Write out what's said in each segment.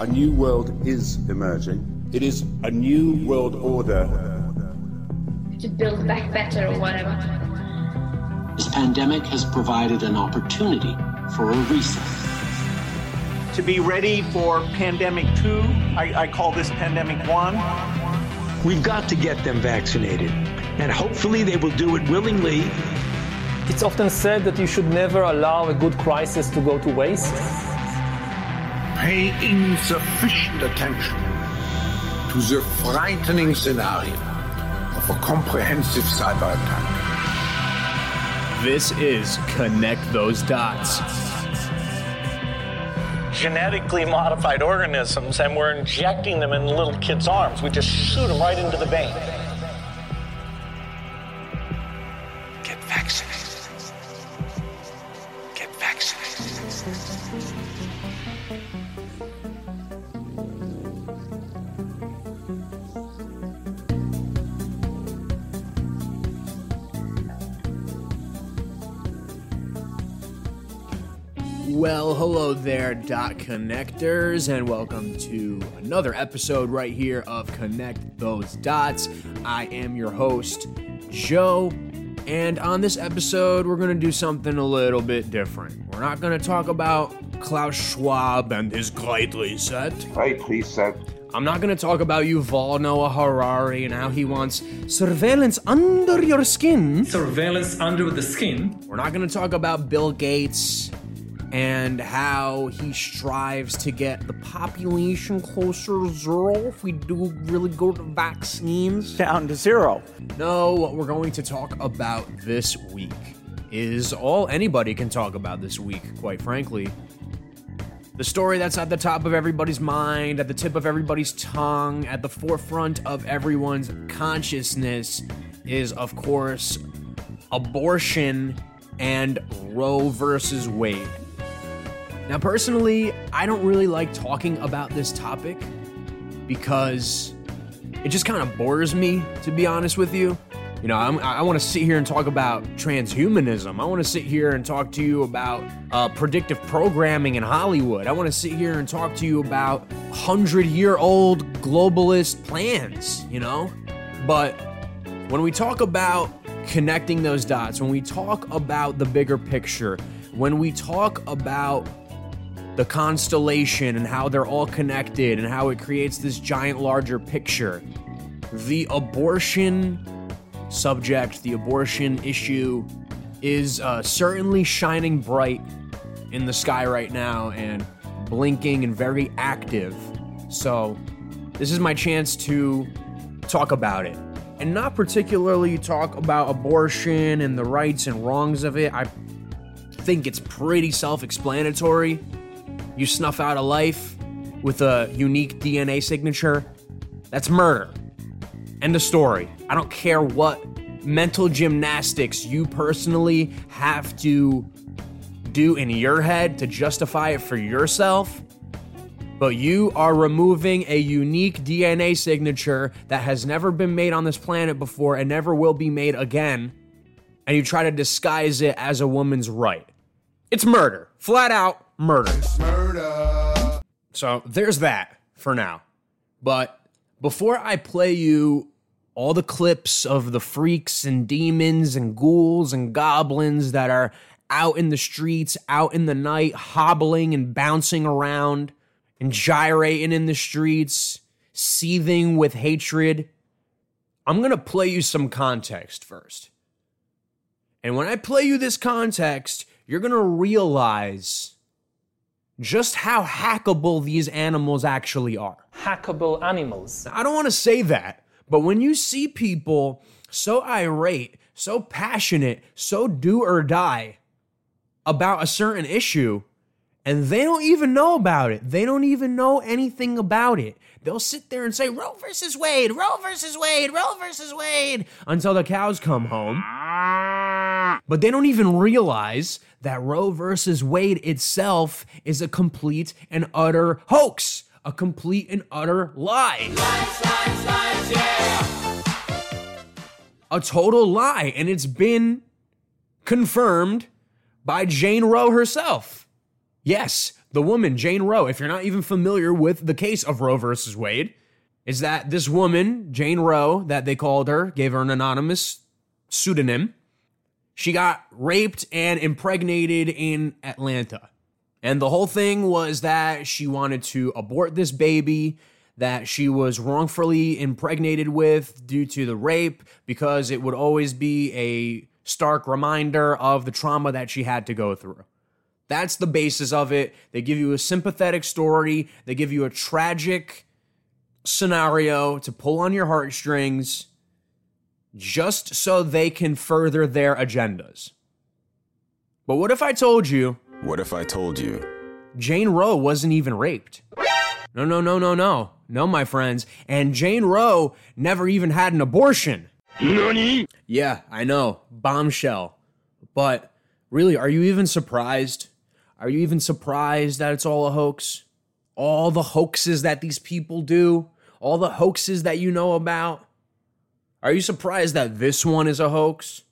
a new world is emerging. It is a new world order. To build back better or whatever. This pandemic has provided an opportunity for a reset. To be ready for pandemic two, I, I call this pandemic one. We've got to get them vaccinated, and hopefully they will do it willingly. It's often said that you should never allow a good crisis to go to waste. Pay insufficient attention to the frightening scenario of a comprehensive cyber attack. This is Connect Those Dots. Genetically modified organisms, and we're injecting them in little kids' arms. We just shoot them right into the vein. Connectors, and welcome to another episode right here of Connect Those Dots. I am your host, Joe, and on this episode, we're going to do something a little bit different. We're not going to talk about Klaus Schwab and his Great Reset. Great reset. I'm not going to talk about Yuval Noah Harari and how he wants surveillance under your skin. Surveillance under the skin. We're not going to talk about Bill Gates and how he strives to get the population closer to zero if we do really go to vaccines. Down to zero. No, what we're going to talk about this week is all anybody can talk about this week, quite frankly. The story that's at the top of everybody's mind, at the tip of everybody's tongue, at the forefront of everyone's consciousness is, of course, abortion and Roe versus Wade. Now, personally, I don't really like talking about this topic because it just kind of bores me, to be honest with you. You know, I'm, I want to sit here and talk about transhumanism. I want to sit here and talk to you about uh, predictive programming in Hollywood. I want to sit here and talk to you about hundred year old globalist plans, you know? But when we talk about connecting those dots, when we talk about the bigger picture, when we talk about the constellation and how they're all connected and how it creates this giant larger picture, the abortion subject, the abortion issue, is uh, certainly shining bright in the sky right now and blinking and very active. So, this is my chance to talk about it. And not particularly talk about abortion and the rights and wrongs of it. I think it's pretty self explanatory. You snuff out a life with a unique DNA signature, that's murder. End of story. I don't care what mental gymnastics you personally have to do in your head to justify it for yourself, but you are removing a unique DNA signature that has never been made on this planet before and never will be made again, and you try to disguise it as a woman's right. It's murder. Flat out murder. Murder. So there's that for now. But before I play you all the clips of the freaks and demons and ghouls and goblins that are out in the streets, out in the night, hobbling and bouncing around and gyrating in the streets, seething with hatred, I'm going to play you some context first. And when I play you this context, you're going to realize just how hackable these animals actually are. Hackable animals. I don't want to say that, but when you see people so irate, so passionate, so do or die about a certain issue, and they don't even know about it, they don't even know anything about it. They'll sit there and say, Roe versus Wade, Roe versus Wade, Roe versus Wade, until the cows come home. But they don't even realize that Roe versus Wade itself is a complete and utter hoax, a complete and utter lie. A total lie. And it's been confirmed by Jane Roe herself. Yes, the woman, Jane Roe, if you're not even familiar with the case of Roe versus Wade, is that this woman, Jane Roe, that they called her, gave her an anonymous pseudonym, she got raped and impregnated in Atlanta. And the whole thing was that she wanted to abort this baby that she was wrongfully impregnated with due to the rape because it would always be a stark reminder of the trauma that she had to go through. That's the basis of it. They give you a sympathetic story, they give you a tragic scenario to pull on your heartstrings just so they can further their agendas. But what if I told you What if I told you? Jane Roe wasn't even raped? No, no, no, no, no. No, my friends. And Jane Roe never even had an abortion. Nani? Yeah, I know. Bombshell. But really, are you even surprised? Are you even surprised that it's all a hoax? All the hoaxes that these people do, all the hoaxes that you know about. Are you surprised that this one is a hoax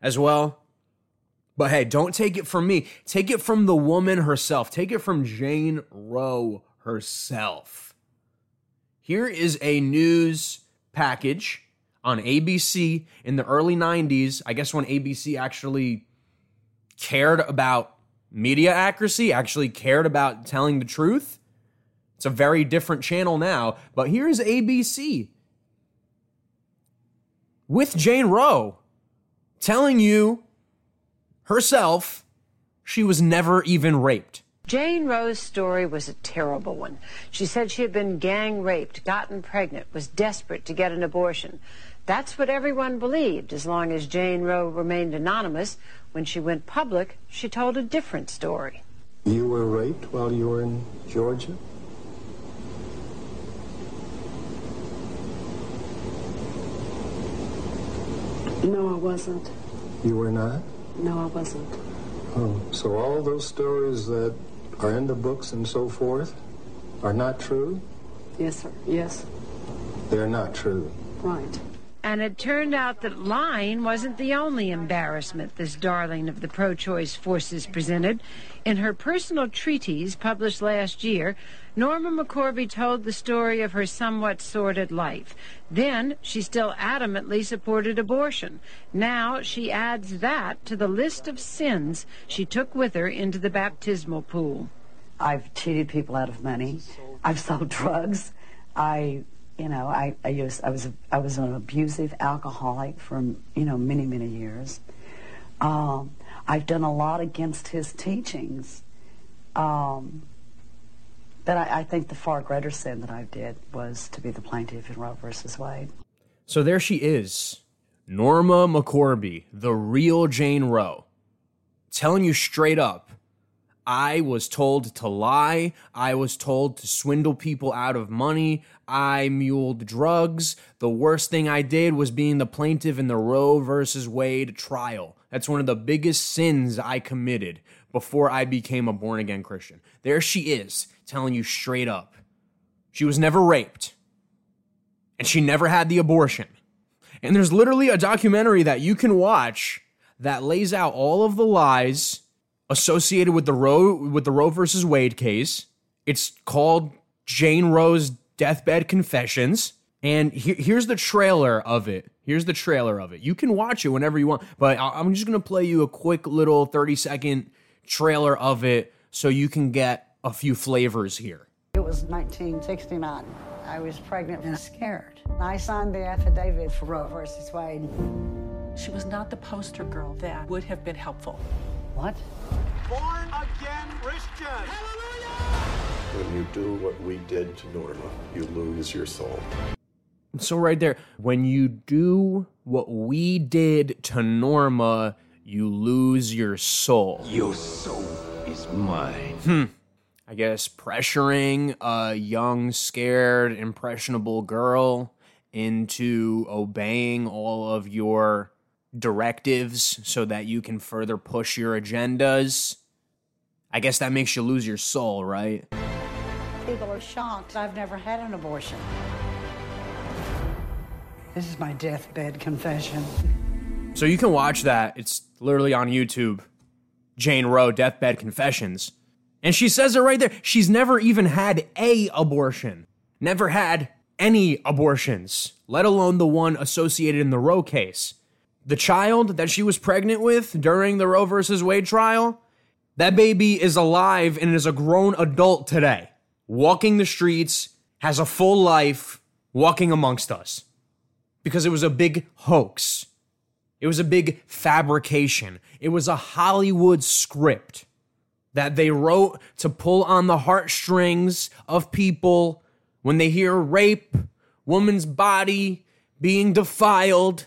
as well? But hey, don't take it from me. Take it from the woman herself. Take it from Jane Roe herself. Here is a news package on ABC in the early 90s. I guess when ABC actually cared about media accuracy, actually cared about telling the truth. It's a very different channel now, but here's ABC with Jane Roe telling you herself she was never even raped. Jane Roe's story was a terrible one. She said she had been gang raped, gotten pregnant, was desperate to get an abortion. That's what everyone believed as long as Jane Roe remained anonymous. When she went public, she told a different story. You were raped while you were in Georgia? No, I wasn't. You were not? No, I wasn't. Oh, so all those stories that are in the books and so forth are not true? Yes, sir. Yes. They're not true. Right. And it turned out that lying wasn't the only embarrassment this darling of the pro choice forces presented. In her personal treatise published last year, Norma McCorvey told the story of her somewhat sordid life. Then she still adamantly supported abortion. Now she adds that to the list of sins she took with her into the baptismal pool. I've cheated people out of money. I've sold drugs. I you know, I, I used I was I was an abusive alcoholic for you know many many years. Um, I've done a lot against his teachings. Um, but I, I, think the far greater sin that I did was to be the plaintiff in Roe versus Wade. So there she is, Norma McCorvey, the real Jane Roe, telling you straight up I was told to lie. I was told to swindle people out of money. I muled drugs. The worst thing I did was being the plaintiff in the Roe versus Wade trial. That's one of the biggest sins I committed before I became a born again Christian. There she is, telling you straight up. She was never raped, and she never had the abortion. And there's literally a documentary that you can watch that lays out all of the lies associated with the Roe with the Roe versus Wade case. It's called Jane Roe's Deathbed Confessions. And he- here's the trailer of it. Here's the trailer of it. You can watch it whenever you want, but I- I'm just going to play you a quick little 30 second trailer of it so you can get a few flavors here. It was 1969. I was pregnant and scared. I signed the affidavit for Roe versus Wade. She was not the poster girl that would have been helpful. What? Born again Christian. When you do what we did to Norma, you lose your soul. So, right there, when you do what we did to Norma, you lose your soul. Your soul is mine. Hmm. I guess pressuring a young, scared, impressionable girl into obeying all of your directives so that you can further push your agendas. I guess that makes you lose your soul, right? People are shocked. I've never had an abortion. This is my deathbed confession. So you can watch that. It's literally on YouTube. Jane Roe Deathbed Confessions. And she says it right there. She's never even had a abortion. Never had any abortions, let alone the one associated in the Roe case. The child that she was pregnant with during the Roe versus Wade trial, that baby is alive and is a grown adult today, walking the streets, has a full life, walking amongst us. Because it was a big hoax. It was a big fabrication. It was a Hollywood script that they wrote to pull on the heartstrings of people when they hear rape, woman's body being defiled.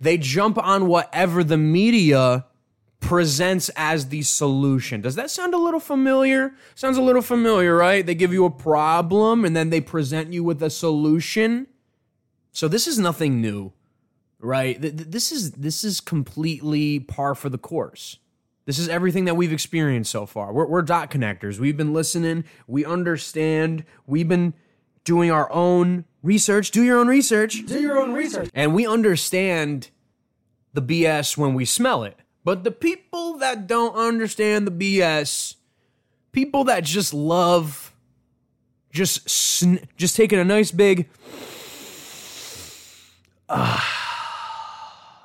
They jump on whatever the media presents as the solution. Does that sound a little familiar? Sounds a little familiar, right? They give you a problem and then they present you with a solution. So this is nothing new, right? This is this is completely par for the course. This is everything that we've experienced so far. We're, we're dot connectors. We've been listening. We understand. We've been doing our own research. Do your own research. Do your own research. And we understand the BS when we smell it. But the people that don't understand the BS, people that just love just sn- just taking a nice big uh,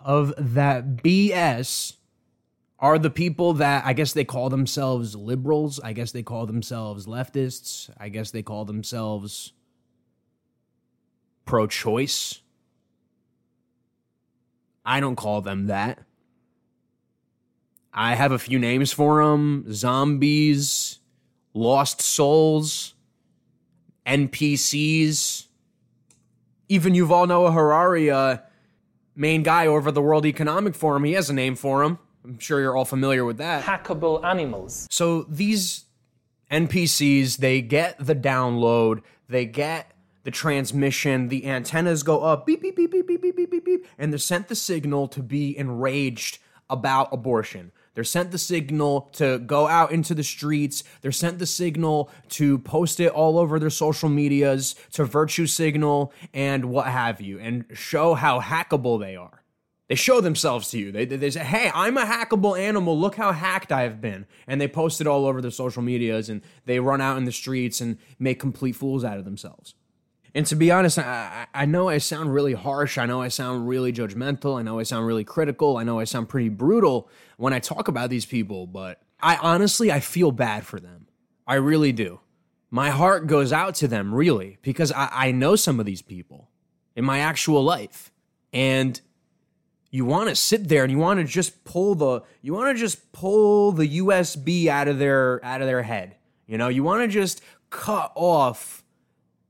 of that BS are the people that I guess they call themselves liberals. I guess they call themselves leftists. I guess they call themselves pro choice. I don't call them that. I have a few names for them zombies, lost souls, NPCs. Even Yuval Noah Harari, uh, main guy over the World Economic Forum, he has a name for him. I'm sure you're all familiar with that. Hackable animals. So these NPCs, they get the download, they get the transmission, the antennas go up, beep, beep, beep, beep, beep, beep, beep, beep, beep, and they're sent the signal to be enraged about abortion. They're sent the signal to go out into the streets. They're sent the signal to post it all over their social medias, to virtue signal and what have you, and show how hackable they are. They show themselves to you. They, they, say, hey, I'm a hackable animal. Look how hacked I've been. And they post it all over their social medias and they run out in the streets and make complete fools out of themselves. And to be honest, I, I know I sound really harsh. I know I sound really judgmental. I know I sound really critical. I know I sound pretty brutal when I talk about these people, but I honestly, I feel bad for them. I really do. My heart goes out to them, really, because I, I know some of these people in my actual life. And you want to sit there and you want to just pull the you want to just pull the USB out of their out of their head. You know, you want to just cut off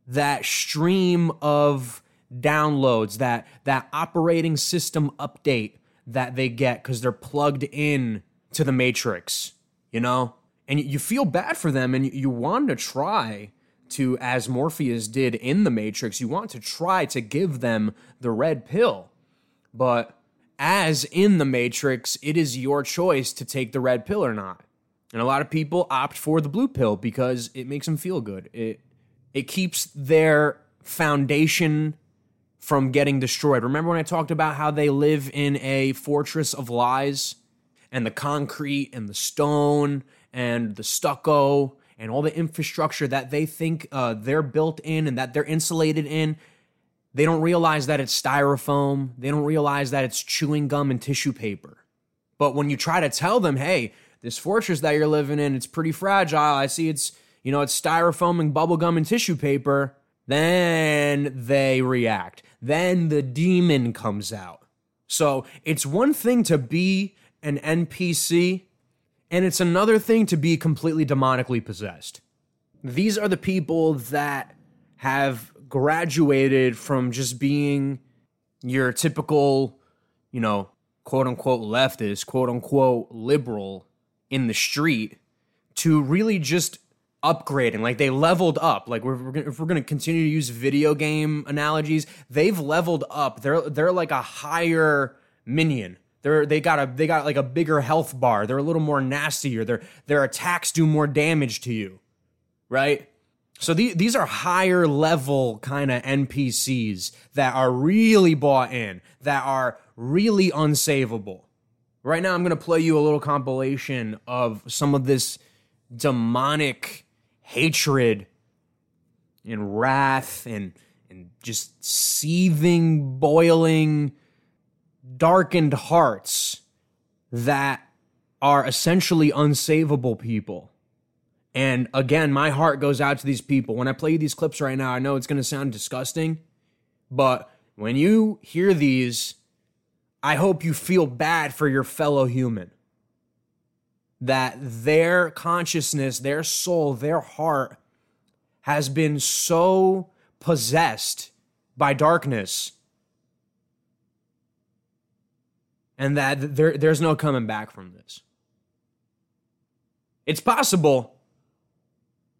that stream of downloads, that that operating system update that they get because they're plugged in to the matrix, you know? And you feel bad for them and you want to try to, as Morpheus did in the Matrix, you want to try to give them the red pill. But as in the Matrix, it is your choice to take the red pill or not. And a lot of people opt for the blue pill because it makes them feel good. It it keeps their foundation from getting destroyed. Remember when I talked about how they live in a fortress of lies and the concrete and the stone and the stucco and all the infrastructure that they think uh, they're built in and that they're insulated in. They don't realize that it's styrofoam. They don't realize that it's chewing gum and tissue paper. But when you try to tell them, hey, this fortress that you're living in, it's pretty fragile. I see it's you know, it's styrofoam and bubblegum and tissue paper, then they react. Then the demon comes out. So it's one thing to be an NPC, and it's another thing to be completely demonically possessed. These are the people that have graduated from just being your typical, you know, quote unquote leftist, quote unquote liberal in the street to really just upgrading like they leveled up. Like we're, we're, if we're going to continue to use video game analogies they've leveled up. They're they're like a higher minion. They're they got a they got like a bigger health bar. They're a little more nastier. Their their attacks do more damage to you right? So the, these are higher level kind of npcs that are really bought in that are really unsavable. Right now i'm going to play you a little compilation of some of this demonic hatred and wrath and and just seething, boiling, darkened hearts that are essentially unsavable people. And again, my heart goes out to these people. When I play these clips right now, I know it's going to sound disgusting, but when you hear these, I hope you feel bad for your fellow human. That their consciousness, their soul, their heart has been so possessed by darkness and that there, there's no coming back from this. It's possible,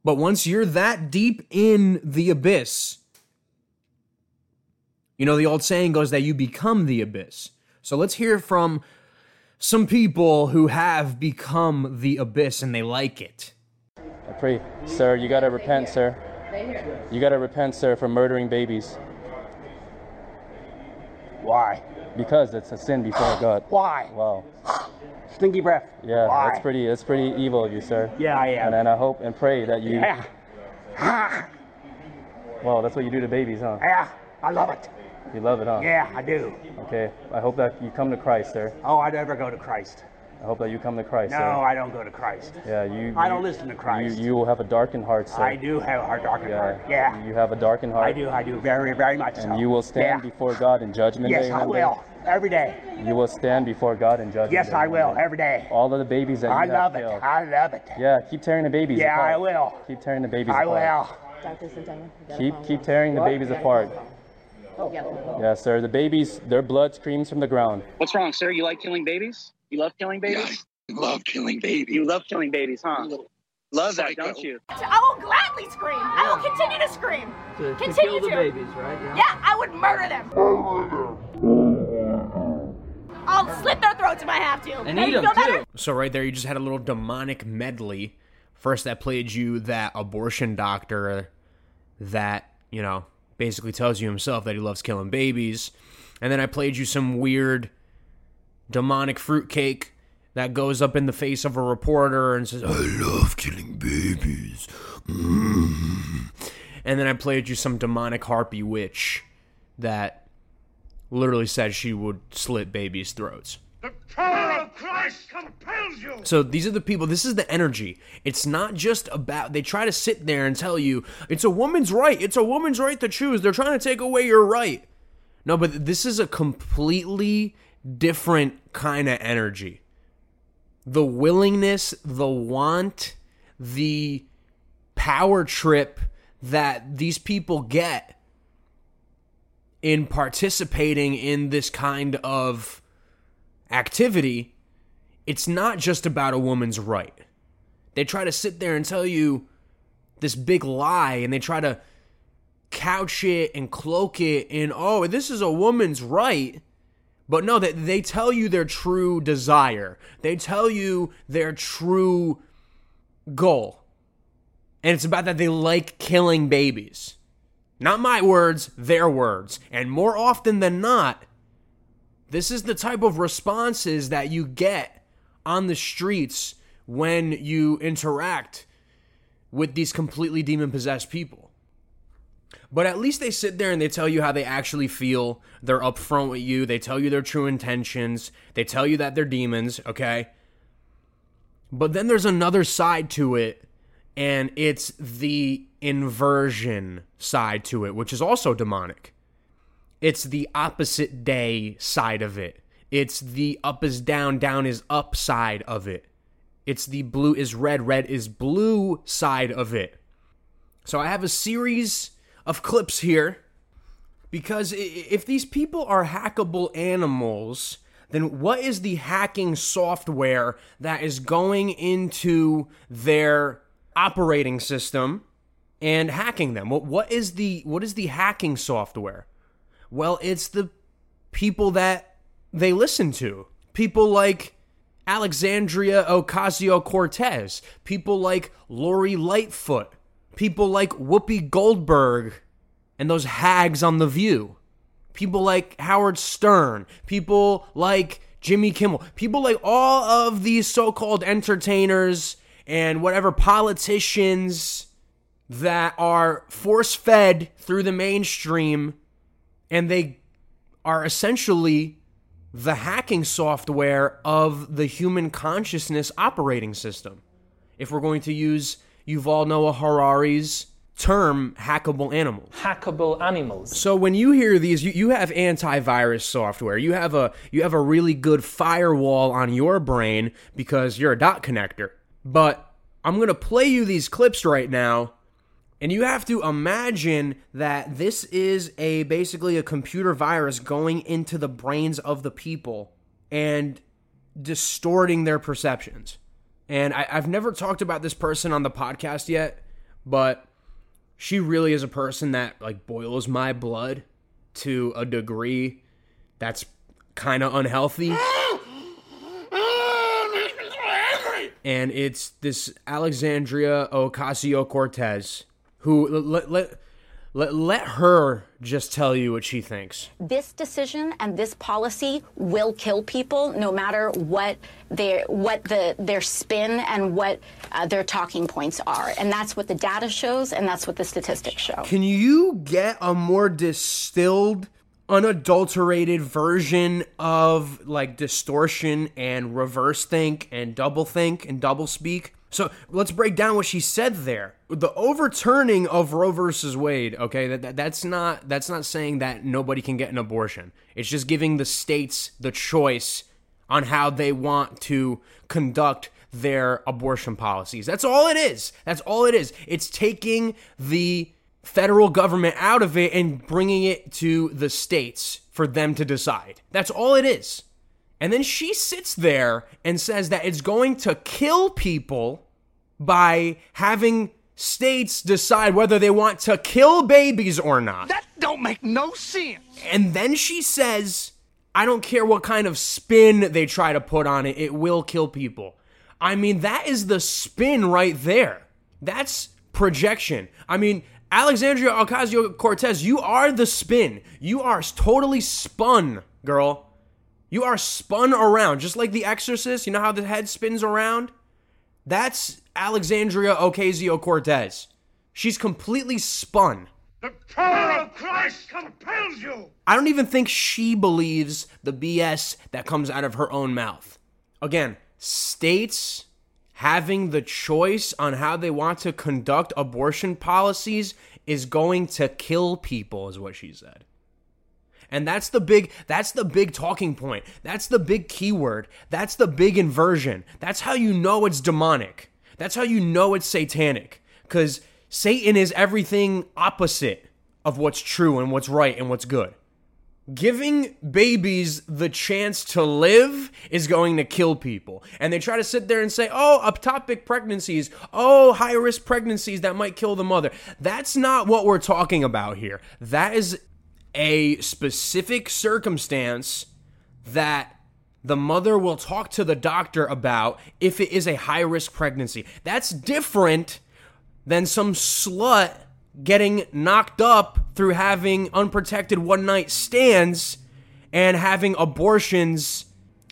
but once you're that deep in the abyss, you know, the old saying goes that you become the abyss. So let's hear from some people who have become the abyss and they like it. I pray, sir, you gotta repent, sir. You gotta repent, sir, for murdering babies. Why? Because it's a sin before God. Why? Wow. Stinky breath. Yeah, Why? that's pretty. That's pretty evil of you, sir. Yeah, I am. And, and I hope and pray that you. Yeah. Well, that's what you do to babies, huh? Yeah, I love it. You love it, huh? Yeah, I do. Okay. I hope that you come to Christ, sir. Oh, I never go to Christ. I hope that you come to Christ, No, sir. I don't go to Christ. Yeah, you. I don't listen to Christ. You, you will have a darkened heart, sir. I do have a heart darkened Yeah. heart. Yeah. You have a darkened heart. I do, I do, very, very much so. And you will stand Yeah. before God in judgment Yes, day. I one day. will. Every day. You will stand before God in judgment Yes, day. I will. Every day. All of the babies that you I have love it. killed. I love it. Yeah, keep tearing the babies Yeah, apart. I will. Keep tearing the babies apart. I apart. will. Dr. Santana, you got a Keep keep tearing the babies You got apart. Phone call. You got a phone call. Yeah, sir. The babies, their blood screams from the ground. What's wrong, sir? You like killing babies? You love killing babies? love killing babies. You love killing babies, huh? Love that, don't you? I will gladly scream. I will continue to scream. To, to Continue kill the to. babies, right? Yeah, I would murder them. I'll slit their throats if I have to. And Now eat you 'em, feel better? too. So right there, you just had a little demonic medley. First, that played you that abortion doctor that you know basically tells you himself that he loves killing babies, and then I played you some weird demonic fruitcake that goes up in the face of a reporter and says, "I love killing babies." Mm. And then I played you some demonic harpy witch that literally said she would slit babies' throats. Christ compels you. So these are the people, this is the energy. It's not just about, they try to sit there and tell you, it's a woman's right. It's a woman's right to choose. They're trying to take away your right. No, but this is a completely different kind of energy. The willingness, the want, the power trip that these people get in participating in this kind of activity, it's not just about a woman's right. They try to sit there and tell you this big lie and they try to couch it and cloak it in, oh, this is a woman's right. But no, that they tell you their true desire. They tell you their true goal. And it's about that they like killing babies. Not my words, their words. And more often than not, this is the type of responses that you get on the streets when you interact with these completely demon possessed people. But at least they sit there and they tell you how they actually feel. They're upfront with you. They tell you their true intentions. They tell you that they're demons, okay? But then there's another side to it, and it's the inversion side to it, which is also demonic. It's the opposite day side of it. It's the up is down, down is up side of it. It's the blue is red, red is blue side of it. So I have a series of clips here because if these people are hackable animals, then what is the hacking software that is going into their operating system and hacking them? What what is the what is the hacking software? Well, it's the people that they listen to. People like Alexandria Ocasio Cortez, people like Lori Lightfoot, people like Whoopi Goldberg and those hags on The View, people like Howard Stern, people like Jimmy Kimmel, people like all of these so called entertainers and whatever politicians that are force fed through the mainstream and they are essentially the hacking software of the human consciousness operating system. If we're going to use Yuval Noah Harari's term, hackable animals. Hackable animals. So when you hear these, you, you have antivirus software. You have a you have a really good firewall on your brain because you're a dot connector. But I'm gonna play you these clips right now and you have to imagine that this is a basically a computer virus going into the brains of the people and distorting their perceptions. And I, have never talked about this person on the podcast yet, but she really is a person that like boils my blood to a degree that's kind of unhealthy. and it's this Alexandria Ocasio Cortez who let, let let, let her just tell you what she thinks. This decision and this policy will kill people, no matter what their what the their spin and what uh, their talking points are, and that's what the data shows, and that's what the statistics show. Can you get a more distilled, unadulterated version of like distortion and reverse think and double think and double speak? So let's break down what she said there. The overturning of Roe versus Wade, okay, that, that, that's not that's not saying that nobody can get an abortion. It's just giving the states the choice on how they want to conduct their abortion policies. That's all it is. That's all it is. It's taking the federal government out of it and bringing it to the states for them to decide. That's all it is. And then she sits there and says that it's going to kill people by having states decide whether they want to kill babies or not. That don't make no sense. And then she says, I don't care what kind of spin they try to put on it, it will kill people. I mean, that is the spin right there. That's projection. I mean, Alexandria Ocasio Cortez, you are the spin. You are totally spun, girl. You are spun around, just like The Exorcist. You know how the head spins around? That's Alexandria Ocasio Cortez. She's completely spun. The power of Christ compels you. I don't even think she believes the BS that comes out of her own mouth. Again, states having the choice on how they want to conduct abortion policies is going to kill people, is what she said. And that's the big that's the big talking point. That's the big keyword. That's the big inversion. That's how you know it's demonic. That's how you know it's satanic cuz Satan is everything opposite of what's true and what's right and what's good. Giving babies the chance to live is going to kill people. And they try to sit there and say, oh, ectopic pregnancies, oh, high risk pregnancies that might kill the mother. That's not what we're talking about here. That is a specific circumstance that the mother will talk to the doctor about if it is a high risk pregnancy. That's different than some slut getting knocked up through having unprotected one night stands and having abortions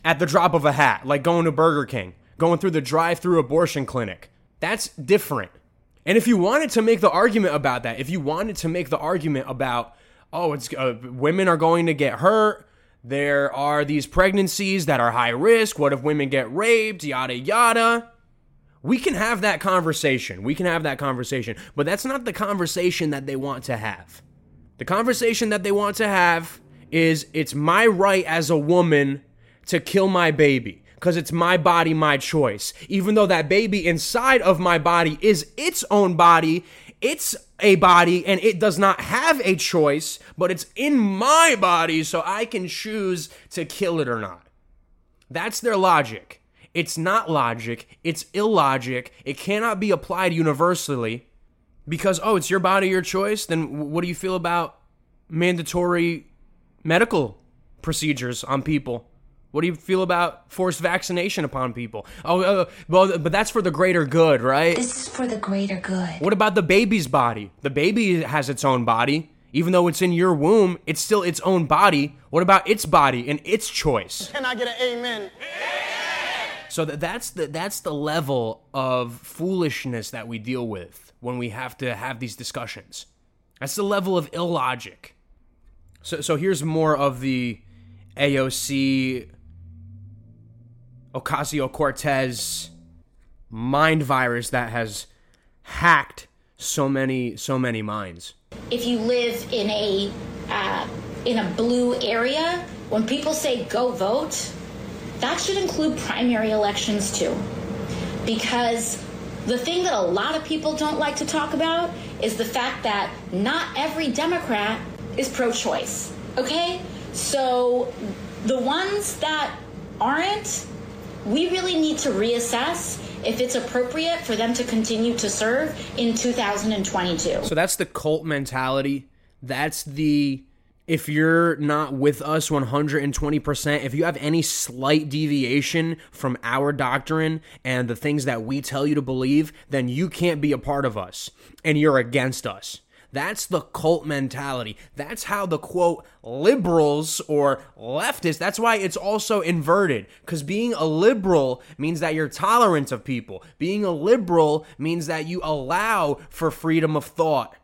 at the drop of a hat, like going to Burger King, going through the drive through abortion clinic. That's different. And if you wanted to make the argument about that, if you wanted to make the argument about oh, it's uh, women are going to get hurt. There are these pregnancies that are high risk. What if women get raped? Yada yada. We can have that conversation. We can have that conversation. But that's not the conversation that they want to have. The conversation that they want to have is it's my right as a woman to kill my baby because it's my body, my choice. Even though that baby inside of my body is its own body, it's a body and it does not have a choice, but it's in my body, so I can choose to kill it or not. That's their logic. It's not logic, it's illogic. It cannot be applied universally because, oh, it's your body, your choice. Then what do you feel about mandatory medical procedures on people? What do you feel about forced vaccination upon people? Oh, uh, well, but that's for the greater good, right? This is for the greater good. What about the baby's body? The baby has its own body. Even though it's in your womb, it's still its own body. What about its body and its choice? Can I get an amen? So that that's the that's the level of foolishness that we deal with when we have to have these discussions. That's the level of illogic. So so here's more of the AOC Ocasio Cortez mind virus that has hacked so many so many minds. if you live in a uh, in a blue area, when people say go vote, that should include primary elections too. Because the thing that a lot of people don't like to talk about is the fact that not every Democrat is pro choice. Okay? So the ones that aren't, we really need to reassess if it's appropriate for them to continue to serve in 2022. So that's the cult mentality. That's the if you're not with us 120%, if you have any slight deviation from our doctrine and the things that we tell you to believe, then you can't be a part of us and you're against us. That's the cult mentality. That's how the quote liberals or leftists, that's why it's also inverted. Because being a liberal means that you're tolerant of people. Being a liberal means that you allow for freedom of thought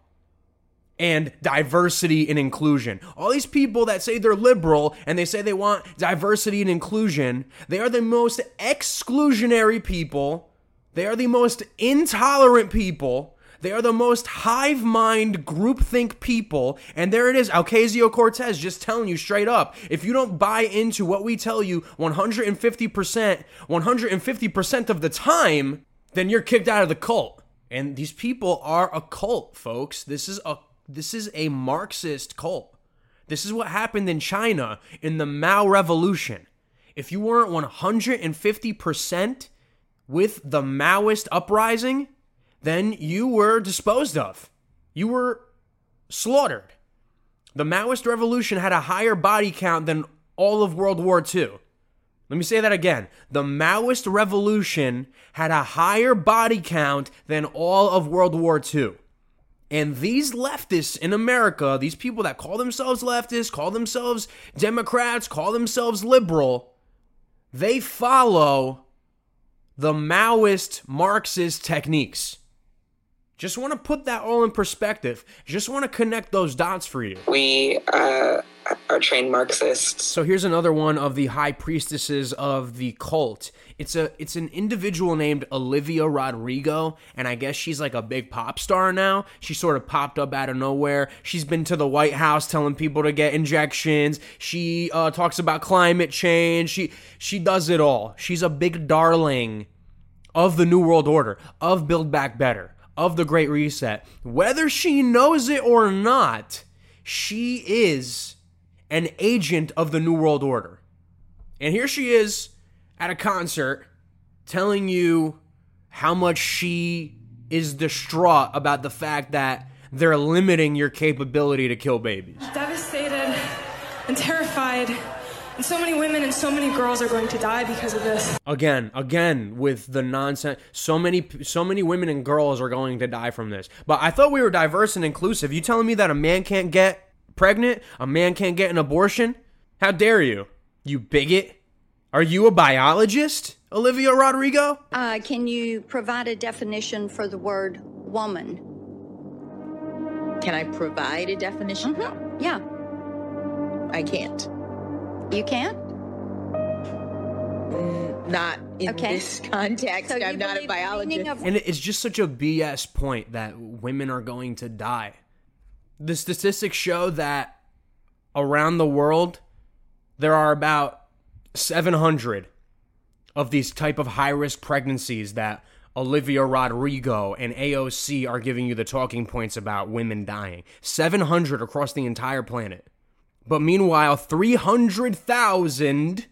and diversity and inclusion. All these people that say they're liberal and they say they want diversity and inclusion, they are the most exclusionary people. They are the most intolerant people. They are the most hive mind groupthink people. And there it is, Ocasio Cortez just telling you straight up if you don't buy into what we tell you 150%, 150% of the time, then you're kicked out of the cult. And these people are a cult, folks. This is a this is a Marxist cult. This is what happened in China in the Mao Revolution. If you weren't 150% with the Maoist uprising, then you were disposed of. You were slaughtered. The Maoist revolution had a higher body count than all of World War II. Let me say that again. The Maoist revolution had a higher body count than all of World War II. And these leftists in America, these people that call themselves leftists, call themselves Democrats, call themselves liberal, they follow the Maoist Marxist techniques. Just want to put that all in perspective. Just want to connect those dots for you. We uh, are trained Marxists. So here's another one of the high priestesses of the cult. It's a it's an individual named Olivia Rodrigo, and I guess she's like a big pop star now. She sort of popped up out of nowhere. She's been to the White House telling people to get injections. She uh, talks about climate change. She she does it all. She's a big darling of the New World Order, of Build Back Better, of the Great Reset. Whether she knows it or not, she is an agent of the New World Order. And here she is at a concert telling you how much she is distraught about the fact that they're limiting your capability to kill babies. Devastated and terrified. And so many women and so many girls are going to die because of this. Again, again with the nonsense. So many so many women and girls are going to die from this. But I thought we were diverse and inclusive. You telling me that a man can't get pregnant? A man can't get an abortion? How dare you? You bigot? Are you a biologist, Olivia Rodrigo? Uh, can you provide a definition for the word woman? Can I provide a definition? No. Yeah. I can't. You can't? Not in Okay. this context. So I'm not a believe the meaning biologist. of- And it's just such a BS point that women are going to die. The statistics show that around the world, there are about 700 of these type of high risk pregnancies that Olivia Rodrigo and AOC are giving you the talking points about women dying. 700 across the entire planet. But meanwhile, 300,000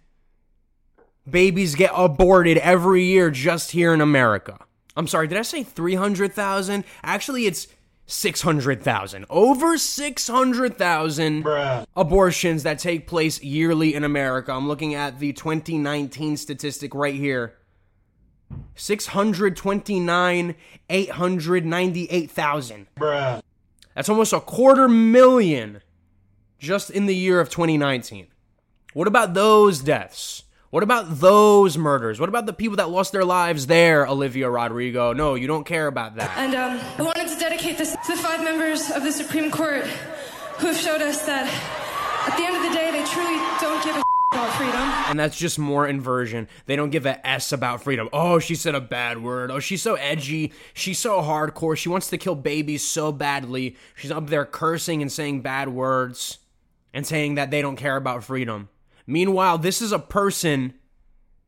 babies get aborted every year just here in America. I'm sorry, did I say 300,000? Actually, it's 600,000. Over 600,000 abortions that take place yearly in America. I'm looking at the 2019 statistic right here. 629, 898,000. That's almost a quarter million just in the year of 2019. What about those deaths? What about those murders? What about the people that lost their lives there, Olivia Rodrigo? No, you don't care about that. And um, I wanted to dedicate this to the five members of the Supreme Court who have showed us that at the end of the day, they truly don't give a about freedom. And that's just more inversion. They don't give a S about freedom. Oh, she said a bad word. Oh, she's so edgy. She's so hardcore. She wants to kill babies so badly. She's up there cursing and saying bad words and saying that they don't care about freedom. Meanwhile, this is a person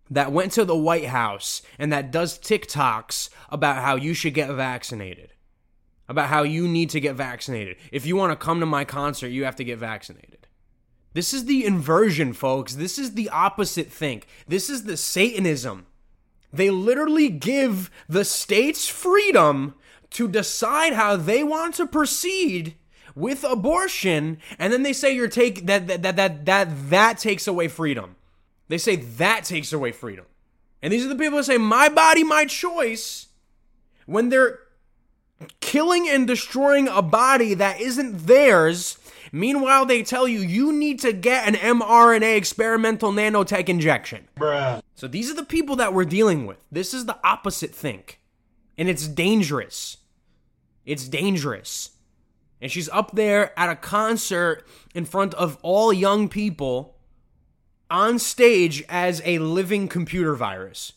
that went to the White House and that does TikToks about how you should get vaccinated. About how you need to get vaccinated. If you want to come to my concert, you have to get vaccinated. This is the inversion, folks. This is the opposite think. This is the Satanism. They literally give the states freedom to decide how they want to proceed with abortion, and then they say you're take that that that that that, that takes away freedom. They say that takes away freedom. And these are the people that say my body, my choice when they're killing and destroying a body that isn't theirs. Meanwhile, they tell you you need to get an mRNA experimental nanotech injection. Bruh. So these are the people that we're dealing with. This is the opposite think. And it's dangerous. It's dangerous. And she's up there at a concert in front of all young people on stage as a living computer virus,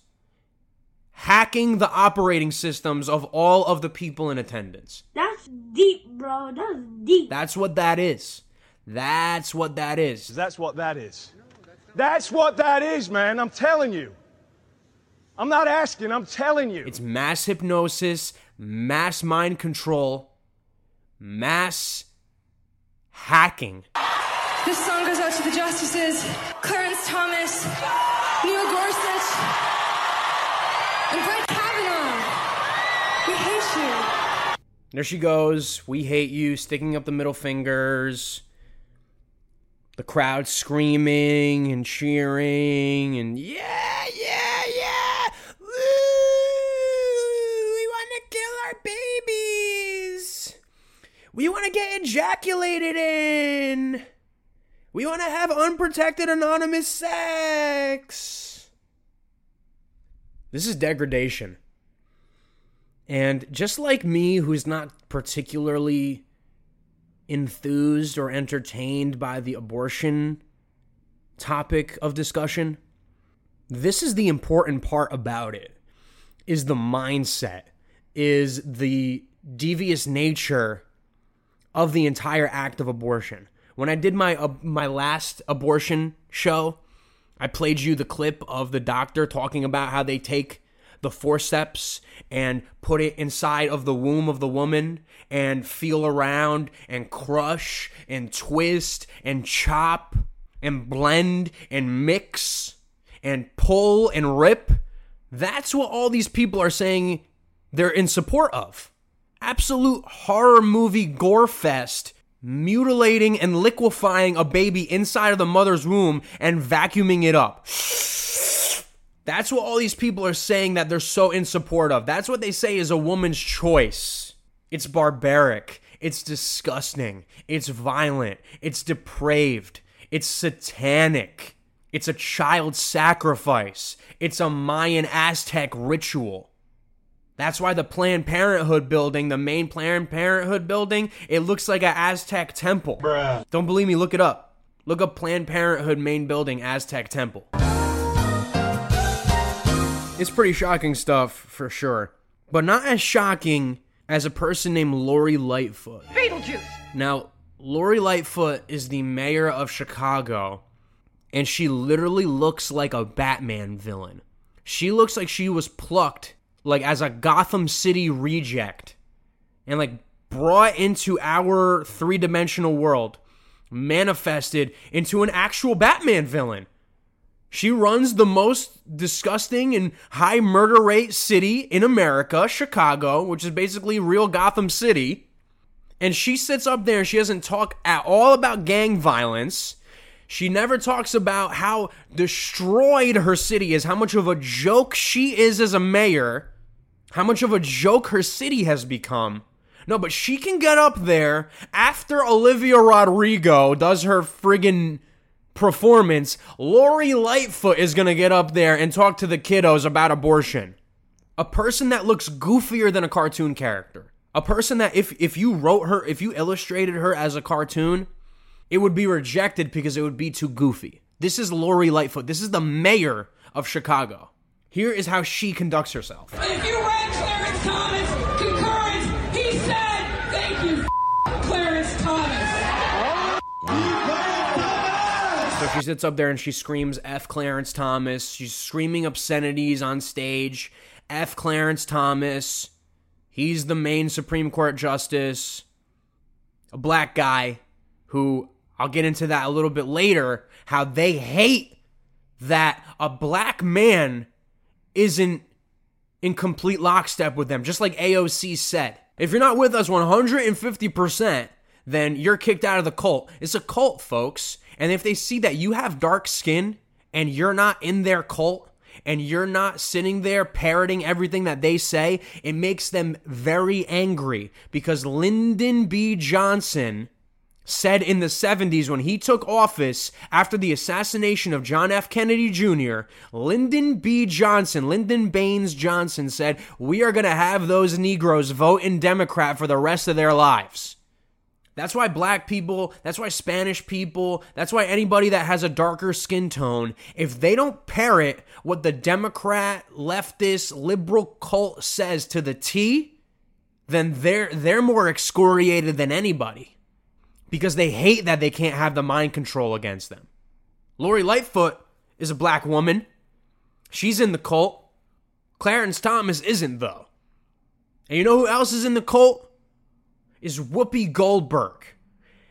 hacking the operating systems of all of the people in attendance. That's deep, bro. That's deep. That's what that is. That's what that is. That's what that is. That's what that is, man. I'm telling you. I'm not asking, I'm telling you. It's mass hypnosis, mass mind control, mass hacking. This song goes out to the justices Clarence Thomas, Neil Gorsuch, and Brett Kavanaugh. We hate you. There she goes. We hate you, sticking up the middle fingers. The crowd screaming and cheering and yeah, yeah, yeah. Woo! We want to kill our babies. We want to get ejaculated in. We want to have unprotected anonymous sex. This is degradation. And just like me, who's not particularly enthused or entertained by the abortion topic of discussion, this is the important part about it is the mindset, is the devious nature of the entire act of abortion. When I did my uh, my last abortion show, I played you the clip of the doctor talking about how they take the forceps and put it inside of the womb of the woman and feel around and crush and twist and chop and blend and mix and pull and rip. That's what all these people are saying they're in support of. Absolute horror movie gore fest mutilating and liquefying a baby inside of the mother's womb and vacuuming it up. That's what all these people are saying that they're so in support of. That's what they say is a woman's choice. It's barbaric. It's disgusting. It's violent. It's depraved. It's satanic. It's a child sacrifice. It's a Mayan Aztec ritual. That's why the Planned Parenthood building, the main Planned Parenthood building, it looks like an Aztec temple. Bruh. Don't believe me? Look it up. Look up Planned Parenthood main building, Aztec temple. It's pretty shocking stuff for sure, but not as shocking as a person named Lori Lightfoot. Beetlejuice. Now, Lori Lightfoot is the mayor of Chicago, and she literally looks like a Batman villain. She looks like she was plucked like as a Gotham City reject and like brought into our three-dimensional world, manifested into an actual Batman villain. She runs the most disgusting and high murder rate city in America, Chicago, which is basically real Gotham City. And she sits up there and she doesn't talk at all about gang violence. She never talks about how destroyed her city is, how much of a joke she is as a mayor, how much of a joke her city has become. No, but she can get up there after Olivia Rodrigo does her friggin' performance, Lori Lightfoot is to get up there and talk to the kiddos about abortion. A person that looks goofier than a cartoon character. A person that if if you wrote her, if you illustrated her as a cartoon, it would be rejected because it would be too goofy. This is Lori Lightfoot. This is the mayor of Chicago. Here is how she conducts herself. If you read Clarence Thomas concurrence, he said, thank you, Clarence Thomas. So she sits up there and she screams F Clarence Thomas. She's screaming obscenities on stage. F Clarence Thomas. He's the main Supreme Court justice. A black guy who I'll get into that a little bit later. How they hate that a black man isn't in complete lockstep with them, just like AOC said. If you're not with us 150%, then you're kicked out of the cult. It's a cult, folks. And if they see that you have dark skin and you're not in their cult and you're not sitting there parroting everything that they say, it makes them very angry because Lyndon B. Johnson said in the 70s when he took office after the assassination of John F. Kennedy Jr., Lyndon B. Johnson, Lyndon Baines Johnson said, We are going to have those Negroes vote in Democrat for the rest of their lives. That's why black people, that's why Spanish people, that's why anybody that has a darker skin tone, if they don't parrot what the Democrat, leftist, liberal cult says to the T, then they're they're more excoriated than anybody because they hate that they can't have the mind control against them. Lori Lightfoot is a black woman. She's in the cult. Clarence Thomas isn't, though. And you know who else is in the cult? Is Whoopi Goldberg.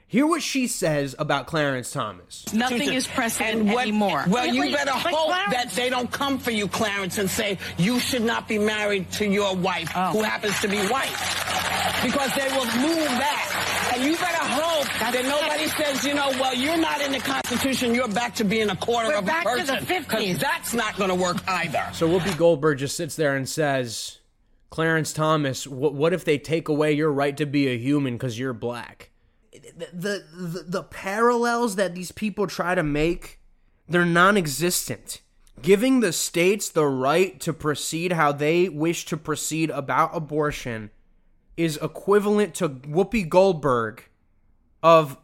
Hear what she says about Clarence Thomas. Nothing is precedent And what- anymore. Well, you better but hope Clarence- that they don't come for you, Clarence, and say you should not be married to your wife, Oh. who happens to be white, because they will move that. And you better hope that nobody says, you know, well, you're not in the Constitution, you're back to being a quarter We're of a back to the person, 50s. because that's not going to work either. So Whoopi Goldberg just sits there and says, Clarence Thomas, what, what if they take away your right to be a human because you're black? The, the, the, the parallels that these people try to make, they're non existent. Giving the states the right to proceed how they wish to proceed about abortion is equivalent to Whoopi Goldberg of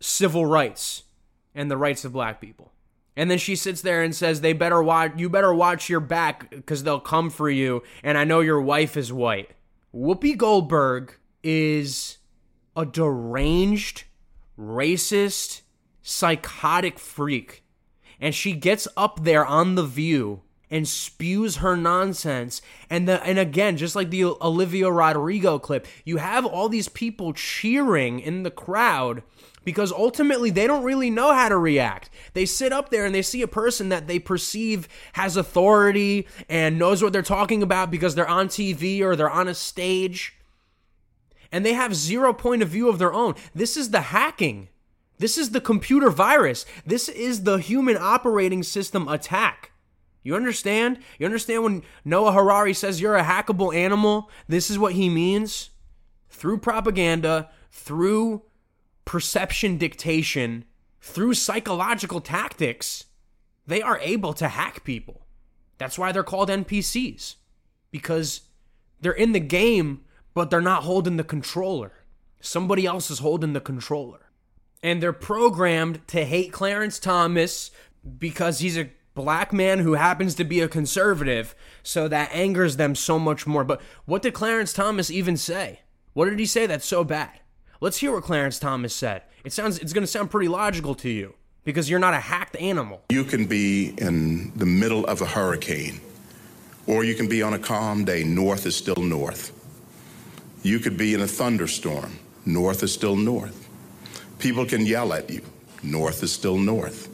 civil rights and the rights of black people. And then she sits there and says, "They better watch. You better watch your back because they'll come for you." And I know your wife is white. Whoopi Goldberg is a deranged, racist, psychotic freak, and she gets up there on the View and spews her nonsense. And the and again, just like the Olivia Rodrigo clip, you have all these people cheering in the crowd because ultimately they don't really know how to react. They sit up there and they see a person that they perceive has authority and knows what they're talking about because they're on TV or they're on a stage. And they have zero point of view of their own. This is the hacking. This is the computer virus. This is the human operating system attack. You understand? You understand when Noah Harari says you're a hackable animal? This is what he means. Through propaganda, through perception dictation, through psychological tactics, they are able to hack people. That's why they're called NPCs. Because they're in the game, but they're not holding the controller. Somebody else is holding the controller. And they're programmed to hate Clarence Thomas because he's a black man who happens to be a conservative, so that angers them so much more. But what did Clarence Thomas even say? What did he say that's so bad? Let's hear what Clarence Thomas said. It sounds it's going to sound pretty logical to you because you're not a hacked animal. You can be in the middle of a hurricane, or you can be on a calm day. North is still north. You could be in a thunderstorm. North is still north. People can yell at you. North is still north.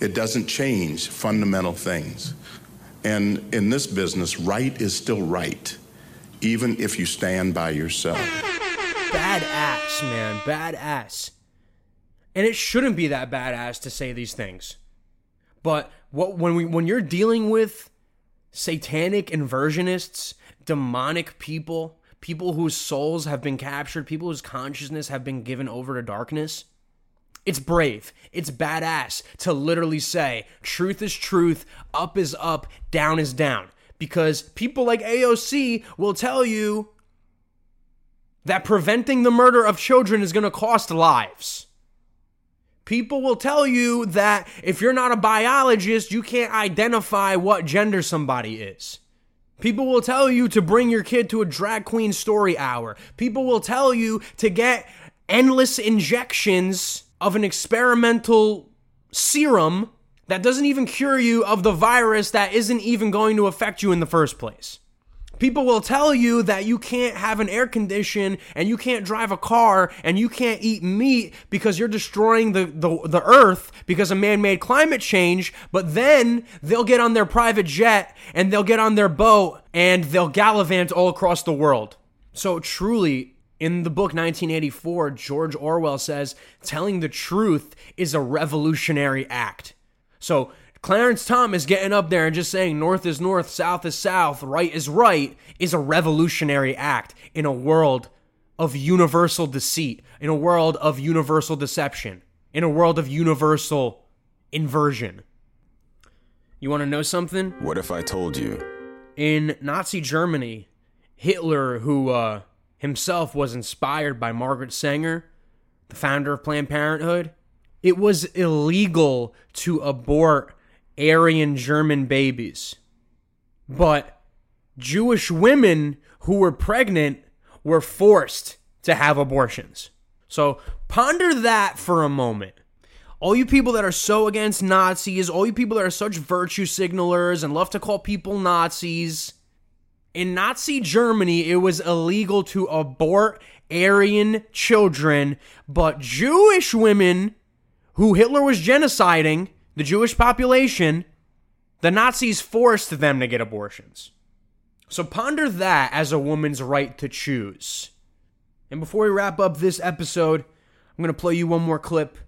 It doesn't change fundamental things. And in this business, right is still right, even if you stand by yourself. Badass, man. Badass. And it shouldn't be that badass to say these things. But what when we when you're dealing with satanic inversionists, demonic people, people whose souls have been captured, people whose consciousness have been given over to darkness, It's brave. It's badass to literally say truth is truth, up is up, down is down. Because people like AOC will tell you that preventing the murder of children is going to cost lives. People will tell you that if you're not a biologist, you can't identify what gender somebody is. People will tell you to bring your kid to a drag queen story hour. People will tell you to get endless injections of an experimental serum that doesn't even cure you of the virus that isn't even going to affect you in the first place. People will tell you that you can't have an air condition and you can't drive a car and you can't eat meat because you're destroying the, the, the earth because of man made climate change. But then they'll get on their private jet and they'll get on their boat and they'll gallivant all across the world. So, truly, in the book 1984, George Orwell says telling the truth is a revolutionary act. So, Clarence Thomas getting up there and just saying north is north, south is south, right is right is a revolutionary act in a world of universal deceit, in a world of universal deception, in a world of universal inversion. You want to know something? What if I told you? In Nazi Germany, Hitler, who uh, himself was inspired by Margaret Sanger, the founder of Planned Parenthood, it was illegal to abort Aryan German babies. But Jewish women who were pregnant were forced to have abortions. So ponder that for a moment. All you people that are so against Nazis, all you people that are such virtue signalers and love to call people Nazis, in Nazi Germany, it was illegal to abort Aryan children, but Jewish women who Hitler was genociding, the Jewish population, the Nazis forced them to get abortions. So ponder that as a woman's right to choose. And before we wrap up this episode, I'm going to play you one more clip.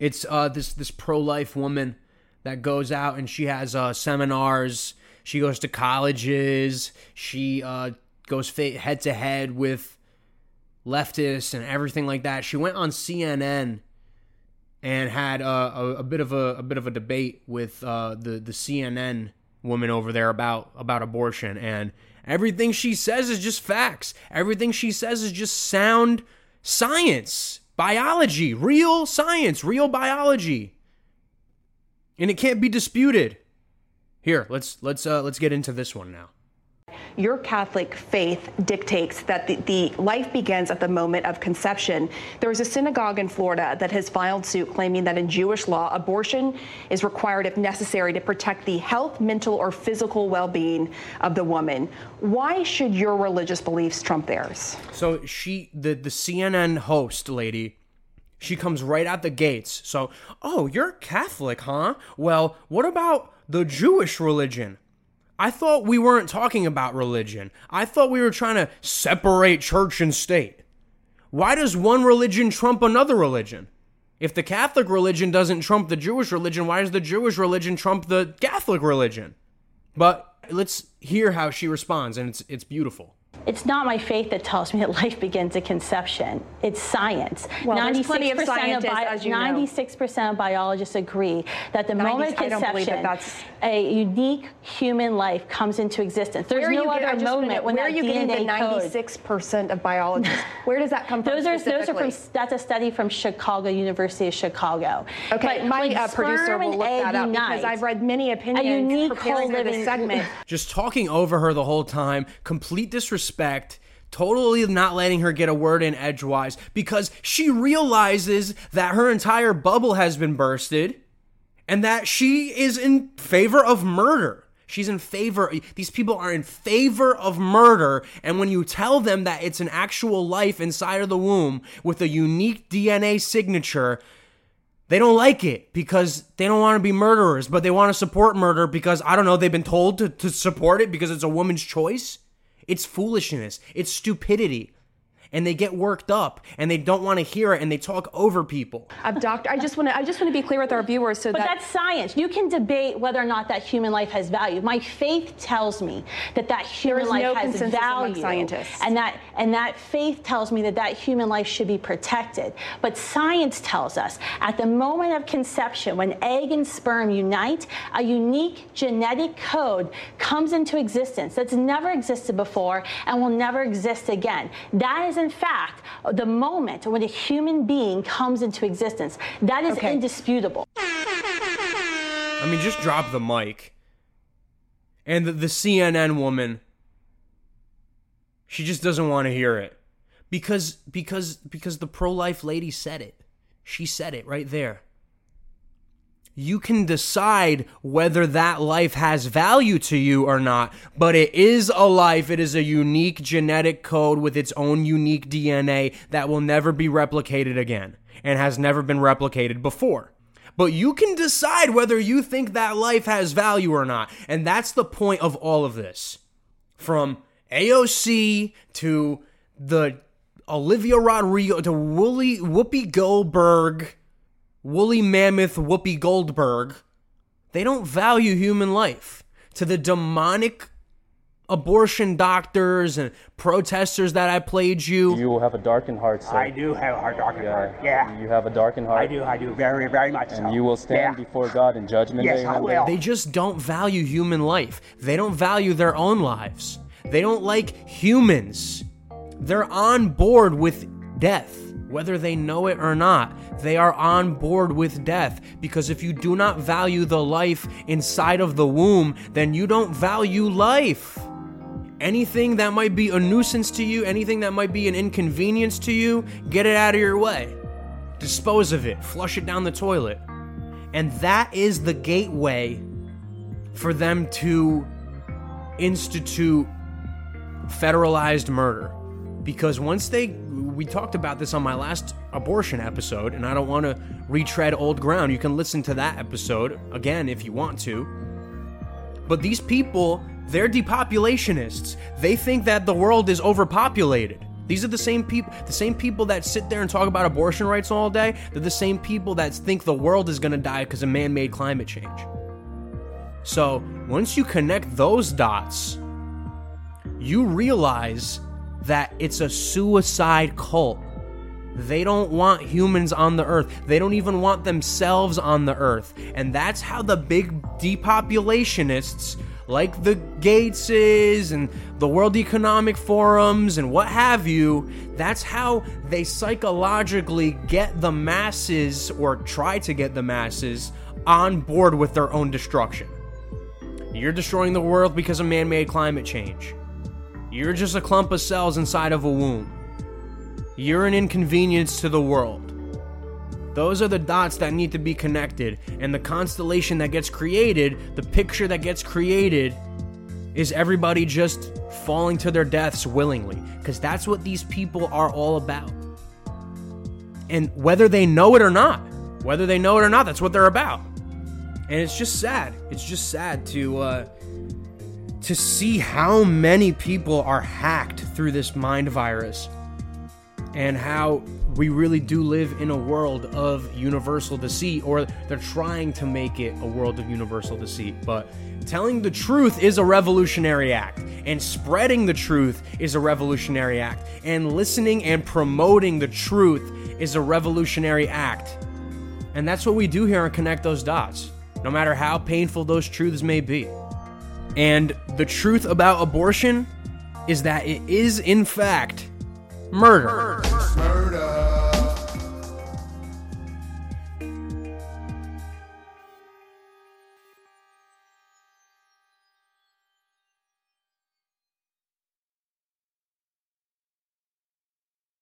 It's uh, this this pro life woman that goes out and she has uh, seminars. She goes to colleges. She uh, goes head to head with leftists and everything like that. She went on CNN and had a, a, bit of a, a, bit of a debate with uh, the the CNN woman over there about about abortion and everything she says is just facts. Everything she says is just sound science, biology, real science, real biology. And it can't be disputed. Here, let's let's uh, let's get into this one now. Your Catholic faith dictates that the, the, life begins at the moment of conception. There is a synagogue in Florida that has filed suit claiming that in Jewish law, abortion is required if necessary to protect the health, mental, or physical well being of the woman. Why should your religious beliefs trump theirs? So, she, the, the CNN host lady, she comes right out the gates. So, oh, you're Catholic, huh? Well, what about the Jewish religion? I thought we weren't talking about religion. I thought we were trying to separate church and state. Why does one religion trump another religion? If the Catholic religion doesn't trump the Jewish religion, why does the Jewish religion trump the Catholic religion? But let's hear how she responds, and it's, it's beautiful. It's not my faith that tells me that life begins at conception. It's science. Well, there's plenty of scientists, of bi- as you know. 96% of biologists agree that the 90 moment of I don't believe conception, that that's- a unique human life comes into existence. There's no you get- I other just wanna moment know, when where are that you getting DNA the 96% of biologists? Where does that come from Those are those are from that's a study from Chicago University of Chicago. Okay, But my uh, producer will and look that up because I've read many a opinions unique preparing for this co-living segment. Just talking over her the whole time, complete disrespect, totally not letting her get a word in edgewise because she realizes that her entire bubble has been bursted and that she is in favor of murder. She's in favor, these people are in favor of murder. And when you tell them that it's an actual life inside of the womb with a unique DNA signature, they don't like it because they don't want to be murderers, but they want to support murder because, I don't know, they've been told to, to support it because it's a woman's choice. It's foolishness. It's stupidity. And they get worked up and they don't want to hear it and they talk over people. Uh, doctor, I just want to I just want to be clear with our viewers so But that that's science. You can debate whether or not that human life has value. My faith tells me that that human is life no has consensus among value, scientists. and that and that faith tells me that that human life should be protected. But science tells us at the moment of conception, when egg and sperm unite, a unique genetic code comes into existence that's never existed before and will never exist again. That is, in fact, the moment when a human being comes into existence. That is Okay. indisputable. I mean, just drop the mic. And the, the CNN woman, she just doesn't want to hear it because because because the pro-life lady said it. She said it right there. You can decide whether that life has value to you or not, but it is a life. It is a unique genetic code with its own unique DNA that will never be replicated again and has never been replicated before. But you can decide whether you think that life has value or not. And that's the point of all of this. From AOC to the Olivia Rodrigo to Whoopi Goldberg, Woolly Mammoth Whoopi Goldberg, they don't value human life. To the demonic abortion doctors and protesters that I played you. You will have a darkened heart, sir. I do have a heart, darkened Yeah. heart. Yeah. You have a darkened heart. I do, I do, very, very much And so. you will stand Yeah. before God in judgment Yes, day. I will. They just don't value human life. They don't value their own lives. They don't like humans. They're on board with death, whether they know it or not. They are on board with death because if you do not value the life inside of the womb, then you don't value life. Anything that might be a nuisance to you, anything that might be an inconvenience to you, get it out of your way. Dispose of it, flush it down the toilet. And that is the gateway for them to institute federalized murder. Because once they, we talked about this on my last abortion episode, and I don't want to retread old ground. You can listen to that episode again if you want to. But these people, they're depopulationists. They think that the world is overpopulated. These are the same people, the same people that sit there and talk about abortion rights all day. They're the same people that think the world is going to die because of man-made climate change. So once you connect those dots, you realize that it's a suicide cult. They don't want humans on the earth. They don't even want themselves on the earth. And that's how the big depopulationists, like the Gateses and the World Economic Forums and what have you, that's how they psychologically get the masses or try to get the masses on board with their own destruction. You're destroying the world because of man made climate change. You're just a clump of cells inside of a womb. You're an inconvenience to the world. Those are the dots that need to be connected, and the constellation that gets created, the picture that gets created, is everybody just falling to their deaths willingly. Because that's what these people are all about. And whether they know it or not, whether they know it or not, that's what they're about. And it's just sad. It's just sad to uh, to see how many people are hacked through this mind virus and how we really do live in a world of universal deceit or they're trying to make it a world of universal deceit. But telling the truth is a revolutionary act and spreading the truth is a revolutionary act and listening and promoting the truth is a revolutionary act. And that's what we do here on connect those dots no matter how painful those truths may be and the truth about abortion is that it is, in fact, murder. murder. murder.